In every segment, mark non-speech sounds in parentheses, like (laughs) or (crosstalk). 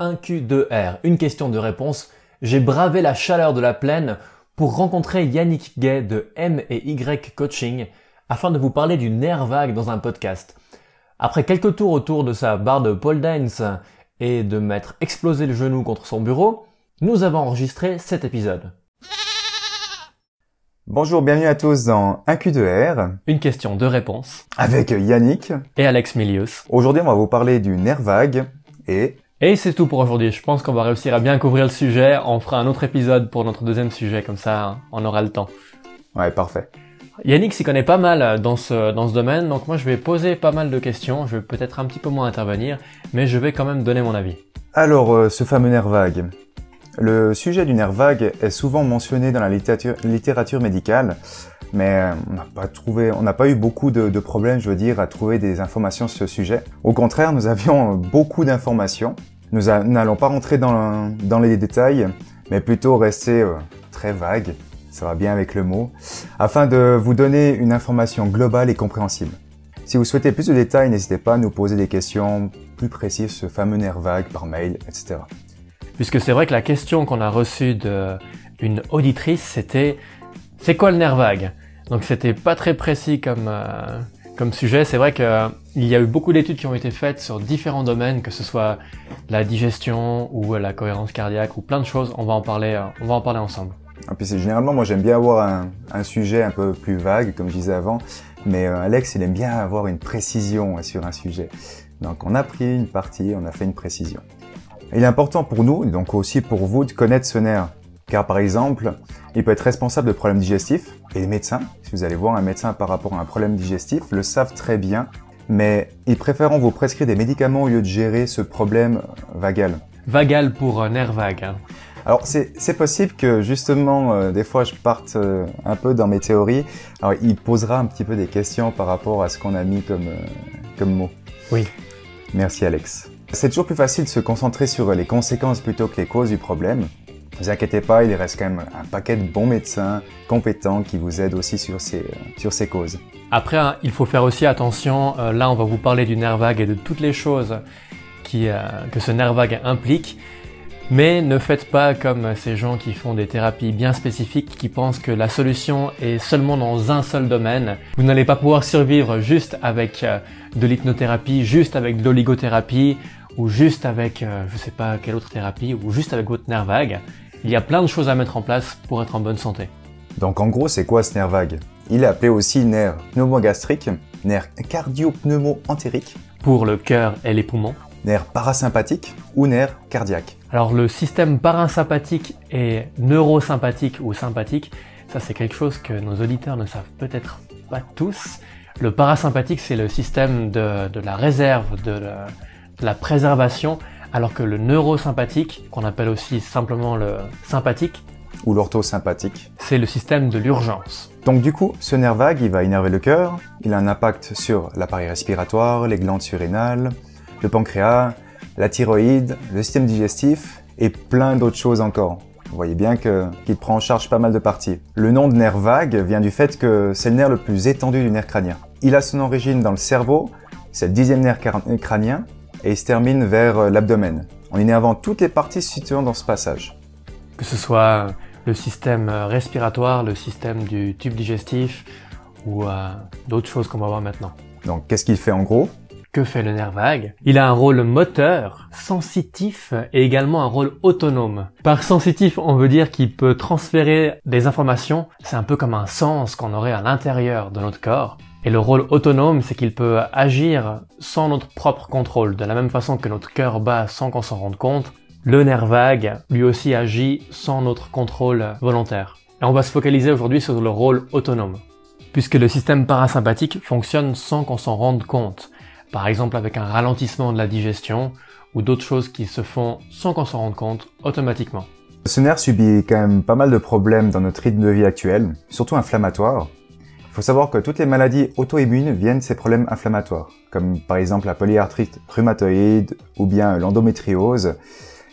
1Q2R, une question de réponse. J'ai bravé la chaleur de la plaine pour rencontrer Yannick Gay de M et Y Coaching afin de vous parler du nerf vague dans un podcast. Après quelques tours autour de sa barre de pole dance et de m'être explosé le genou contre son bureau, nous avons enregistré cet épisode. Bonjour, bienvenue à tous dans 1Q2R Une question de réponse avec Yannick. et Alex Milius. Aujourd'hui, on va vous parler du nerf vague et Et c'est tout pour aujourd'hui. Je pense qu'on va réussir à bien couvrir le sujet. On fera un autre épisode pour notre deuxième sujet, comme ça on aura le temps. ouais, parfait. Yannick s'y connaît pas mal dans ce, dans ce domaine, donc moi je vais poser pas mal de questions, je vais peut-être un petit peu moins intervenir, mais je vais quand même donner mon avis. Alors, euh, ce fameux nerf vague. Le sujet du nerf vague est souvent mentionné dans la littérature, littérature médicale, mais euh, on n'a pas trouvé, on n'a pas eu beaucoup de, de problèmes, je veux dire, à trouver des informations sur ce sujet. Au contraire, nous avions (laughs) beaucoup d'informations. Nous n'allons pas rentrer dans, dans les détails, mais plutôt rester euh, très vague. Ça va bien avec le mot, afin de vous donner une information globale et compréhensible. Si vous souhaitez plus de détails, n'hésitez pas à nous poser des questions plus précises sur ce fameux nerf vague par mail, etc. Puisque c'est vrai que la question qu'on a reçue d'une auditrice, c'était c'est quoi le nerf vague? Donc c'était pas très précis comme, euh, comme sujet. C'est vrai qu'il y a eu beaucoup d'études qui ont été faites sur différents domaines, que ce soit la digestion ou la cohérence cardiaque ou plein de choses. On va en parler, euh, on va en parler ensemble. Et puis c'est généralement, moi j'aime bien avoir un, sujet un peu plus vague, comme je disais avant, mais euh, Alex, il aime bien avoir une précision euh, sur un sujet. Donc on a pris une partie, on a fait une précision. Il est important pour nous, donc aussi pour vous, de connaître ce nerf. Car par exemple, il peut être responsable de problèmes digestifs, et les médecins, si vous allez voir un médecin par rapport à un problème digestif, le savent très bien, mais ils préféreront vous prescrire des médicaments au lieu de gérer ce problème vagal. Vagal pour euh, nerf vague. hein. Alors c'est c'est possible que justement euh, des fois je parte euh, un peu dans mes théories. Alors il posera un petit peu des questions par rapport à ce qu'on a mis comme euh, comme mot. Oui. Merci Alex. C'est toujours plus facile de se concentrer sur les conséquences plutôt que les causes du problème. Ne vous inquiétez pas, il reste quand même un paquet de bons médecins compétents qui vous aident aussi sur ces euh, sur ces causes. Après, hein, il faut faire aussi attention. euh, là, on va vous parler du nerf vague et de toutes les choses qui, euh, que ce nerf vague implique. Mais ne faites pas comme ces gens qui font des thérapies bien spécifiques, qui pensent que la solution est seulement dans un seul domaine. Vous n'allez pas pouvoir survivre juste avec de l'hypnothérapie, juste avec de l'oligothérapie, ou juste avec, je sais pas quelle autre thérapie, ou juste avec votre nerf vague. Il y a plein de choses à mettre en place pour être en bonne santé. Donc en gros, c'est quoi ce nerf vague? Il est appelé aussi nerf pneumogastrique, nerf cardio-pneumo-entérique, Pour le cœur et les poumons. nerf parasympathique ou nerf cardiaque. Alors le système parasympathique et neurosympathique ou sympathique, ça c'est quelque chose que nos auditeurs ne savent peut-être pas tous. Le parasympathique c'est le système de, de la réserve, de la, de la préservation, alors que le neurosympathique, qu'on appelle aussi simplement le sympathique, ou l'orthosympathique. c'est le système de l'urgence. Donc du coup, ce nerf vague, il va énerver le cœur, il a un impact sur l'appareil respiratoire, les glandes surrénales, le pancréas, la thyroïde, le système digestif et plein d'autres choses encore. Vous voyez bien que- qu'il prend en charge pas mal de parties. Le nom de nerf vague vient du fait que c'est le nerf le plus étendu du nerf crânien. Il a son origine dans le cerveau, c'est le dixième nerf crânien, et il se termine vers euh, l'abdomen, en énervant toutes les parties situant dans ce passage. Que ce soit le système euh, respiratoire, le système du tube digestif ou euh, d'autres choses qu'on va voir maintenant. Donc qu'est-ce qu'il fait en gros? Que fait le nerf vague? Il a un rôle moteur, sensitif et également un rôle autonome. Par sensitif, on veut dire qu'il peut transférer des informations, c'est un peu comme un sens qu'on aurait à l'intérieur de notre corps. Et le rôle autonome, c'est qu'il peut agir sans notre propre contrôle, de la même façon que notre cœur bat sans qu'on s'en rende compte. Le nerf vague, lui aussi, agit sans notre contrôle volontaire. Et on va se focaliser aujourd'hui sur le rôle autonome, puisque le système parasympathique fonctionne sans qu'on s'en rende compte par exemple avec un ralentissement de la digestion ou d'autres choses qui se font sans qu'on s'en rende compte automatiquement. Ce nerf subit quand même pas mal de problèmes dans notre rythme de vie actuel, surtout inflammatoires. Il faut savoir que toutes les maladies auto-immunes viennent de ces problèmes inflammatoires, comme par exemple la polyarthrite rhumatoïde ou bien l'endométriose.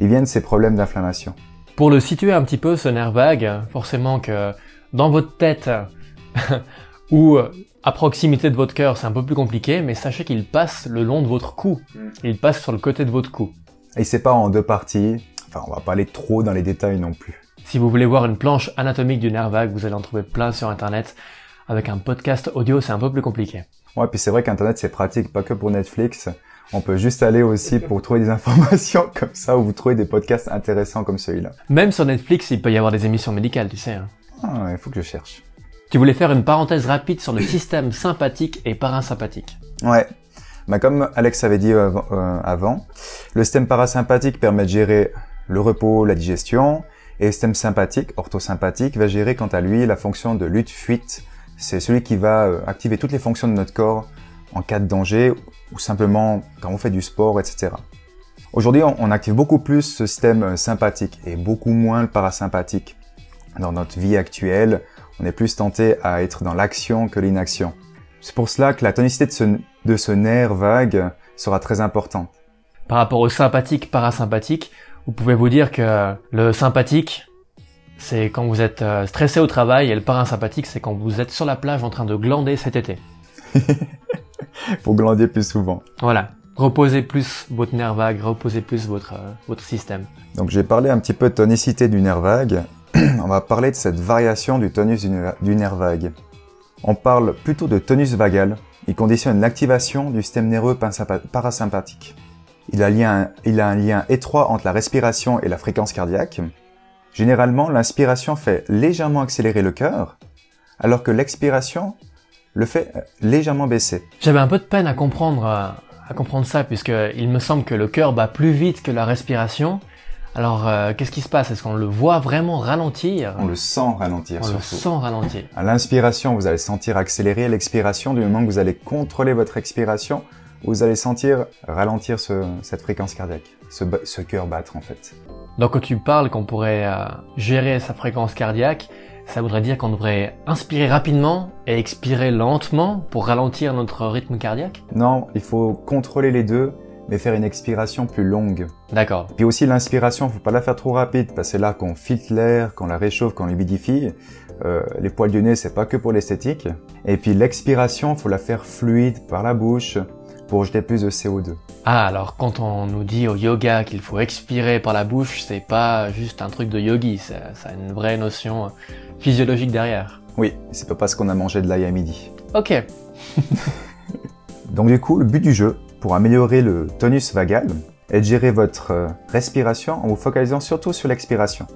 Ils viennent de ces problèmes d'inflammation. Pour le situer un petit peu, ce nerf vague, forcément que dans votre tête (laughs) ou à proximité de votre cœur, c'est un peu plus compliqué, mais sachez qu'il passe le long de votre cou. Il passe sur le côté de votre cou. il se sépare en deux parties. Enfin, on va pas aller trop dans les détails non plus. Si vous voulez voir une planche anatomique du nerf vague, vous allez en trouver plein sur internet. Avec un podcast audio, c'est un peu plus compliqué. Ouais, puis c'est vrai qu'internet c'est pratique, pas que pour Netflix. On peut juste aller aussi pour trouver des (laughs) informations comme ça, où vous trouvez des podcasts intéressants comme celui-là. Même sur Netflix, il peut y avoir des émissions médicales, tu sais. Hein. Ah, il faut que je cherche. Tu voulais faire une parenthèse rapide sur le système sympathique et parasympathique. Ouais. Bah, comme Alex avait dit euh, euh, avant, le système parasympathique permet de gérer le repos, la digestion, et le système sympathique, orthosympathique, va gérer quant à lui la fonction de lutte-fuite. C'est celui qui va euh, activer toutes les fonctions de notre corps en cas de danger ou simplement quand on fait du sport, etc. Aujourd'hui, on active beaucoup plus ce système sympathique et beaucoup moins le parasympathique. Dans notre vie actuelle, on est plus tenté à être dans l'action que l'inaction. C'est pour cela que la tonicité de ce, de ce nerf vague sera très importante. Par rapport au sympathique parasympathique, vous pouvez vous dire que le sympathique, c'est quand vous êtes euh, stressé au travail et le parasympathique, c'est quand vous êtes sur la plage en train de glander cet été. (laughs) Faut glander plus souvent. Voilà. Reposez plus votre nerf vague, reposez plus votre, euh, votre système. Donc j'ai parlé un petit peu de tonicité du nerf vague. (clears throat) On va parler de cette variation du tonus du nerf vague. On parle plutôt de tonus vagal. Il conditionne l'activation du système nerveux parasympathique. Il a, lien, il a un lien étroit entre la respiration et la fréquence cardiaque. Généralement, l'inspiration fait légèrement accélérer le cœur, alors que l'expiration le fait légèrement baisser. J'avais un peu de peine à comprendre, à comprendre ça, puisque il me semble que le cœur bat plus vite que la respiration. Alors, euh, qu'est-ce qui se passe? Est-ce qu'on le voit vraiment ralentir? On le sent ralentir. On le sent ralentir. À l'inspiration, vous allez sentir accélérer. L'expiration, du moment que vous allez contrôler votre expiration, vous allez sentir ralentir cette fréquence cardiaque, ce, cœur battre en fait. Donc quand tu parles qu'on pourrait euh, gérer sa fréquence cardiaque, ça voudrait dire qu'on devrait inspirer rapidement et expirer lentement pour ralentir notre rythme cardiaque? Non, il faut contrôler les deux, mais faire une expiration plus longue. D'accord. Puis aussi l'inspiration, faut pas la faire trop rapide, parce que c'est là qu'on filtre l'air, qu'on la réchauffe, qu'on l'humidifie. Euh, les poils du nez, c'est pas que pour l'esthétique. Et puis l'expiration, faut la faire fluide par la bouche, pour jeter plus de CO2. Ah, alors quand on nous dit au yoga qu'il faut expirer par la bouche, c'est pas juste un truc de yogi, ça, a une vraie notion physiologique derrière. Oui, c'est pas parce qu'on a mangé de l'ail à midi. Ok. (laughs) Donc du coup, le but du jeu, pour améliorer le tonus vagal, est de gérer votre euh, respiration en vous focalisant surtout sur l'expiration,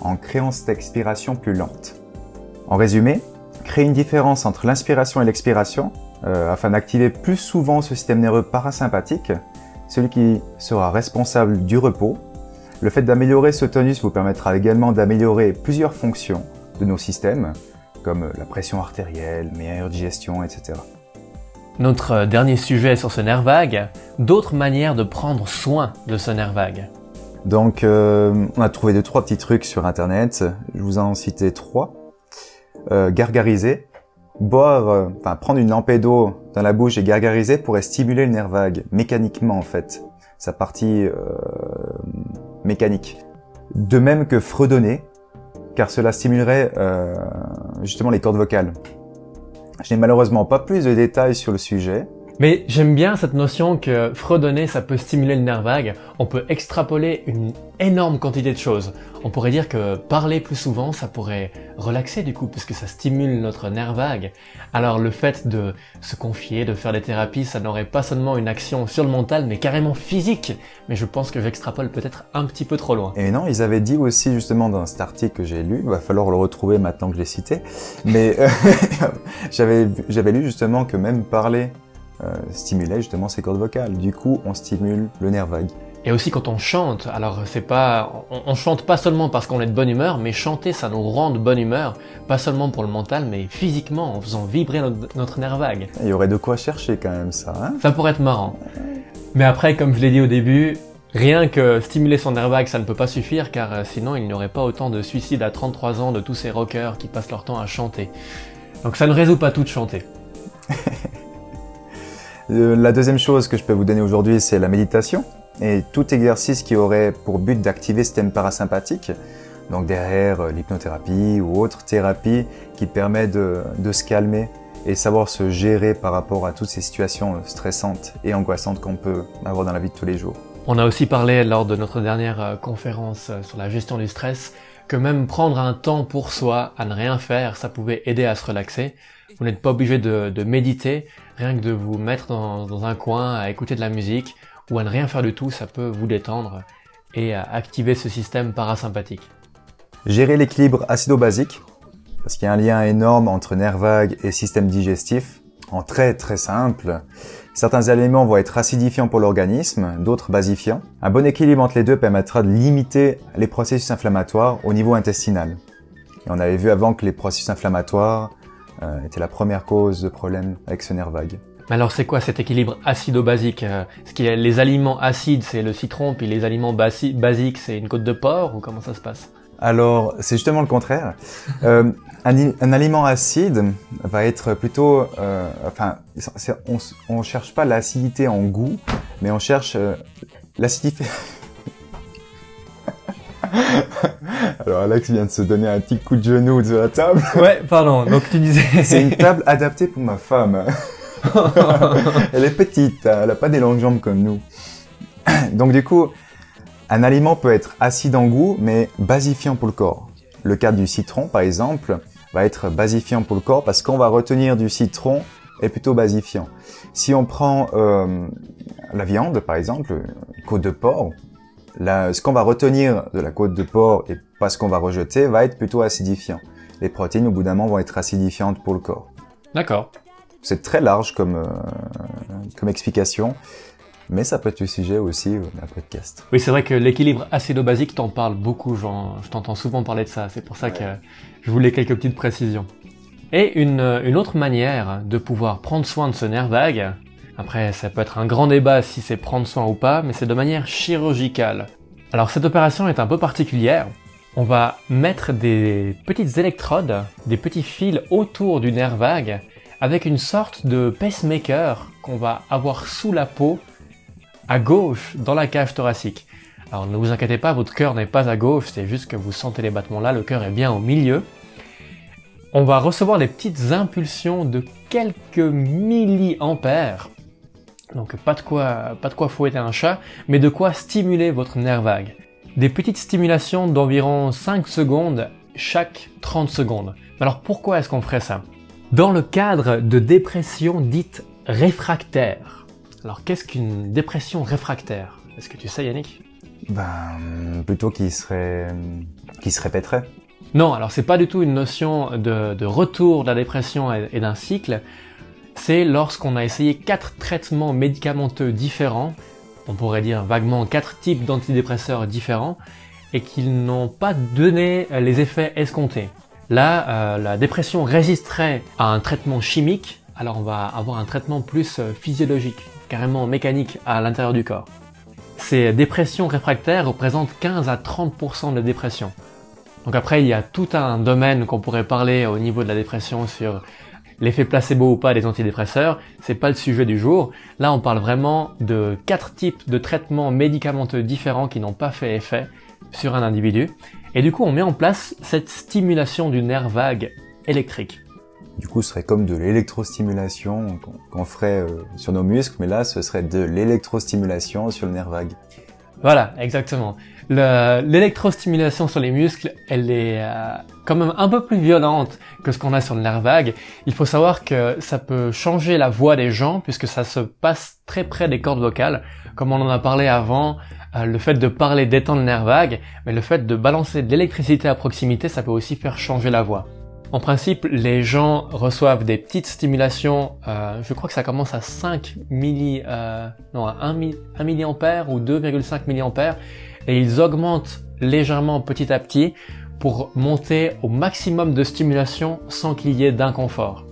en créant cette expiration plus lente. En résumé, créer une différence entre l'inspiration et l'expiration euh, afin d'activer plus souvent ce système nerveux parasympathique, celui qui sera responsable du repos. Le fait d'améliorer ce tonus vous permettra également d'améliorer plusieurs fonctions de nos systèmes, comme la pression artérielle, meilleure digestion, etc. Notre dernier sujet sur ce nerf vague, d'autres manières de prendre soin de ce nerf vague. Donc, euh, on a trouvé deux trois petits trucs sur internet. Je vous en cité trois. Euh, gargariser, boire, euh, enfin prendre une lampée d'eau dans la bouche et gargariser pourrait stimuler le nerf vague mécaniquement en fait, sa partie euh, mécanique. De même que fredonner, car cela stimulerait euh, justement les cordes vocales. Je n'ai malheureusement pas plus de détails sur le sujet, mais j'aime bien cette notion que fredonner, ça peut stimuler le nerf vague. On peut extrapoler une énorme quantité de choses. On pourrait dire que parler plus souvent, ça pourrait relaxer du coup, puisque ça stimule notre nerf vague. Alors le fait de se confier, de faire des thérapies, ça n'aurait pas seulement une action sur le mental, mais carrément physique. Mais je pense que j'extrapole peut-être un petit peu trop loin. Et non, ils avaient dit aussi justement dans cet article que j'ai lu, il va falloir le retrouver maintenant que je l'ai cité, mais euh, (laughs) j'avais j'avais lu justement que même parler euh, stimulait justement ses cordes vocales. Du coup, on stimule le nerf vague. Et aussi quand on chante, alors c'est pas, on, chante pas seulement parce qu'on est de bonne humeur, mais chanter ça nous rend de bonne humeur, pas seulement pour le mental, mais physiquement en faisant vibrer notre, nerf vague. Il y aurait de quoi chercher quand même ça. Hein? Ça pourrait être marrant. Mais après, comme je l'ai dit au début, rien que stimuler son nerf vague, ça ne peut pas suffire, car euh, sinon il n'y aurait pas autant de suicides à 33 ans de tous ces rockers qui passent leur temps à chanter. Donc ça ne résout pas tout de chanter. (laughs) Euh, la deuxième chose que je peux vous donner aujourd'hui, c'est la méditation. Et tout exercice qui aurait pour but d'activer ce système parasympathique, donc derrière euh, l'hypnothérapie ou autre thérapie qui permet de, se calmer et savoir se gérer par rapport à toutes ces situations stressantes et angoissantes qu'on peut avoir dans la vie de tous les jours. On a aussi parlé lors de notre dernière euh, conférence sur la gestion du stress que même prendre un temps pour soi à ne rien faire, ça pouvait aider à se relaxer. Vous n'êtes pas obligé de, méditer, rien que de vous mettre dans, dans, un coin à écouter de la musique ou à ne rien faire du tout, ça peut vous détendre et activer ce système parasympathique. Gérer l'équilibre acido-basique, parce qu'il y a un lien énorme entre nerfs vagues et système digestif, en très très simple. Certains aliments vont être acidifiants pour l'organisme, d'autres basifiants. Un bon équilibre entre les deux permettra de limiter les processus inflammatoires au niveau intestinal. Et on avait vu avant que les processus inflammatoires euh, étaient la première cause de problèmes avec ce nerf vague. Mais alors c'est quoi cet équilibre acido-basique euh, ce qui les aliments acides c'est le citron, puis les aliments basiques c'est une côte de porc ou comment ça se passe? Alors c'est justement le contraire. (laughs) Euh, un, aliment acide va être plutôt, euh, enfin, on, on cherche pas l'acidité en goût, mais on cherche euh, l'acidité. (laughs) (laughs) Alors Alex vient de se donner un petit coup de genou sur la table. (laughs) Ouais, pardon. Donc tu disais. (laughs) C'est une table adaptée pour ma femme. elle est petite, elle a pas des longues jambes comme nous. (clears throat) Donc du coup, un aliment peut être acide en goût, mais basifiant pour le corps. Le cas du citron, par exemple, va être basifiant pour le corps parce qu'on va retenir du citron est plutôt basifiant. Si on prend euh, la viande, par exemple, côte de porc, ce qu'on va retenir de la côte de porc et pas ce qu'on va rejeter va être plutôt acidifiant. Les protéines, au bout d'un moment, vont être acidifiantes pour le corps. D'accord. C'est très large comme, euh, comme explication, mais ça peut être le sujet aussi d'un podcast. Oui, c'est vrai que l'équilibre acido-basique, t'en parles beaucoup, je t'entends souvent parler de ça, c'est pour ça que je voulais quelques petites précisions. Et une, une autre manière de pouvoir prendre soin de ce nerf vague, après ça peut être un grand débat si c'est prendre soin ou pas, mais c'est de manière chirurgicale. Alors cette opération est un peu particulière, on va mettre des petites électrodes, des petits fils autour du nerf vague avec une sorte de pacemaker qu'on va avoir sous la peau, à gauche, dans la cage thoracique. Alors ne vous inquiétez pas, votre cœur n'est pas à gauche, c'est juste que vous sentez les battements là, le cœur est bien au milieu. On va recevoir des petites impulsions de quelques milliampères. Donc pas de quoi, pas de quoi fouetter un chat, mais de quoi stimuler votre nerf vague. Des petites stimulations d'environ 5 secondes chaque 30 secondes. Alors pourquoi est-ce qu'on ferait ça? Dans le cadre de dépression dite réfractaire. Alors qu'est-ce qu'une dépression réfractaire? Est-ce que tu sais Yannick? Ben plutôt qui serait qui se répéterait. Non, alors c'est pas du tout une notion de, retour de la dépression et, d'un cycle. C'est lorsqu'on a essayé quatre traitements médicamenteux différents, on pourrait dire vaguement quatre types d'antidépresseurs différents, et qu'ils n'ont pas donné les effets escomptés. Là, euh, la dépression résisterait à un traitement chimique, alors on va avoir un traitement plus euh, physiologique, carrément mécanique à l'intérieur du corps. Ces dépressions réfractaires représentent 15 à 30% de dépression. Donc après, il y a tout un domaine qu'on pourrait parler au niveau de la dépression sur l'effet placebo ou pas des antidépresseurs, c'est pas le sujet du jour. Là, on parle vraiment de quatre types de traitements médicamenteux différents qui n'ont pas fait effet sur un individu. Et du coup, on met en place cette stimulation du nerf vague électrique. Du coup, ce serait comme de l'électrostimulation qu'on ferait euh, sur nos muscles, mais là, ce serait de l'électrostimulation sur le nerf vague. Voilà, exactement. L'électrostimulation sur les muscles, elle est euh, quand même un peu plus violente que ce qu'on a sur le nerf vague. Il faut savoir que ça peut changer la voix des gens puisque ça se passe très près des cordes vocales. Comme on en a parlé avant, euh, le fait de parler détend le nerf vague, mais le fait de balancer de l'électricité à proximité, ça peut aussi faire changer la voix. En principe, les gens reçoivent des petites stimulations, euh, je crois que ça commence à 5 milli, euh, non, à 1, 1 milliampère ou 2,5 milliampères, et ils augmentent légèrement petit à petit pour monter au maximum de stimulation sans qu'il y ait d'inconfort.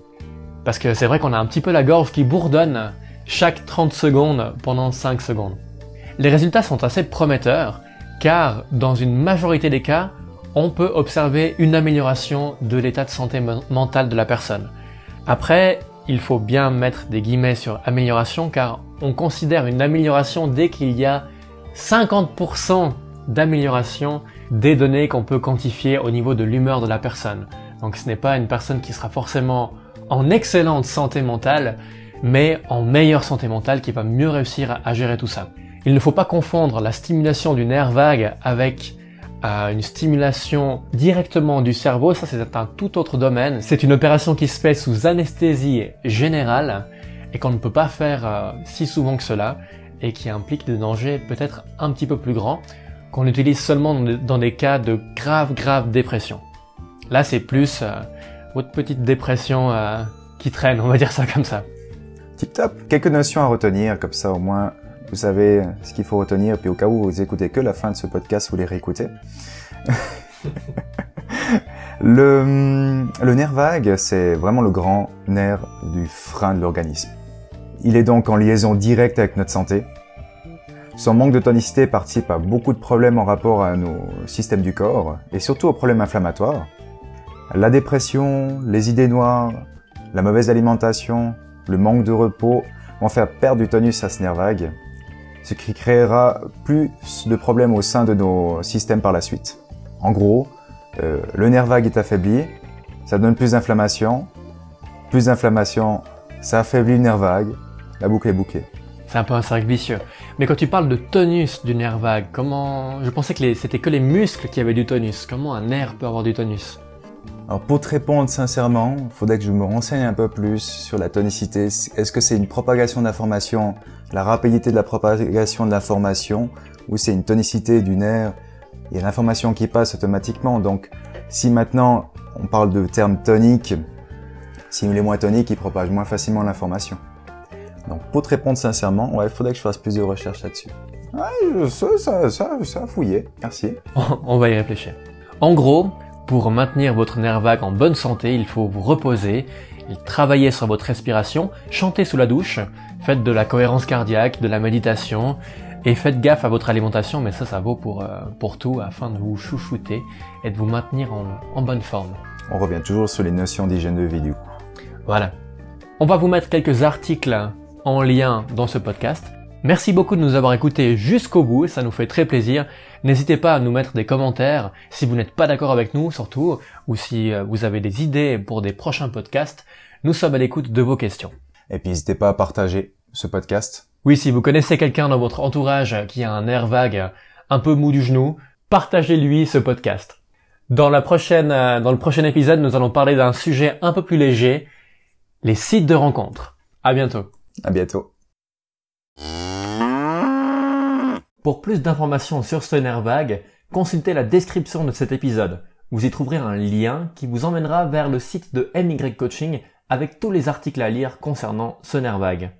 Parce que c'est vrai qu'on a un petit peu la gorge qui bourdonne chaque 30 secondes pendant 5 secondes. Les résultats sont assez prometteurs car dans une majorité des cas, on peut observer une amélioration de l'état de santé mentale de la personne. Après, il faut bien mettre des guillemets sur amélioration car on considère une amélioration dès qu'il y a 50% d'amélioration des données qu'on peut quantifier au niveau de l'humeur de la personne. Donc ce n'est pas une personne qui sera forcément en excellente santé mentale, mais en meilleure santé mentale qui va mieux réussir à gérer tout ça. Il ne faut pas confondre la stimulation du nerf vague avec euh, une stimulation directement du cerveau, ça c'est un tout autre domaine. C'est une opération qui se fait sous anesthésie générale et qu'on ne peut pas faire euh, si souvent que cela et qui implique des dangers peut-être un petit peu plus grands qu'on utilise seulement dans des cas de grave grave dépression. Là c'est plus euh, votre petite dépression qui traîne, on va dire ça comme ça. Tip top. Quelques notions à retenir, comme ça au moins vous savez ce qu'il faut retenir, puis au cas où vous écoutez que la fin de ce podcast, vous les réécoutez. (laughs) le, le nerf vague, c'est vraiment le grand nerf du frein de l'organisme. Il est donc en liaison directe avec notre santé. Son manque de tonicité participe à beaucoup de problèmes en rapport à nos systèmes du corps et surtout aux problèmes inflammatoires. La dépression, les idées noires, la mauvaise alimentation, le manque de repos vont faire perdre du tonus à ce nerf vague ce qui créera plus de problèmes au sein de nos systèmes par la suite. En gros, euh, le nerf vague est affaibli, ça donne plus d'inflammation, plus d'inflammation, ça affaiblit le nerf vague, la boucle est bouclée. C'est un peu un cercle vicieux. Mais quand tu parles de tonus du nerf vague, comment Je pensais que c'était que les muscles qui avaient du tonus. Comment un nerf peut avoir du tonus? Alors pour te répondre sincèrement, il faudrait que je me renseigne un peu plus sur la tonicité. Est-ce que c'est une propagation d'information, la rapidité de la propagation de l'information, ou c'est une tonicité du nerf? Il y a l'information qui passe automatiquement. Donc si maintenant on parle de terme tonique, si il est moins tonique, il propage moins facilement l'information. Donc pour te répondre sincèrement, ouais, il faudrait que je fasse plus de recherches là-dessus. Ouais, ça, ça, ça, ça a fouillé. Merci. On va y réfléchir. En gros, pour maintenir votre nerf vague en bonne santé, il faut vous reposer, travailler sur votre respiration, chanter sous la douche, faites de la cohérence cardiaque, de la méditation, et faites gaffe à votre alimentation, mais ça, ça vaut pour, euh, pour tout, afin de vous chouchouter et de vous maintenir en, en bonne forme. On revient toujours sur les notions d'hygiène de vie du coup. Voilà. On va vous mettre quelques articles en lien dans ce podcast. Merci beaucoup de nous avoir écoutés jusqu'au bout, ça nous fait très plaisir. N'hésitez pas à nous mettre des commentaires si vous n'êtes pas d'accord avec nous surtout, ou si euh, vous avez des idées pour des prochains podcasts. Nous sommes à l'écoute de vos questions. Et puis n'hésitez pas à partager ce podcast. Oui, si vous connaissez quelqu'un dans votre entourage qui a un air vague, un peu mou du genou, partagez-lui ce podcast. Dans la prochaine, euh, dans le prochain épisode, nous allons parler d'un sujet un peu plus léger, les sites de rencontres. À bientôt. À bientôt. Pour plus d'informations sur ce vague, consultez la description de cet épisode. Vous y trouverez un lien qui vous emmènera vers le site de MY Coaching avec tous les articles à lire concernant ce vague.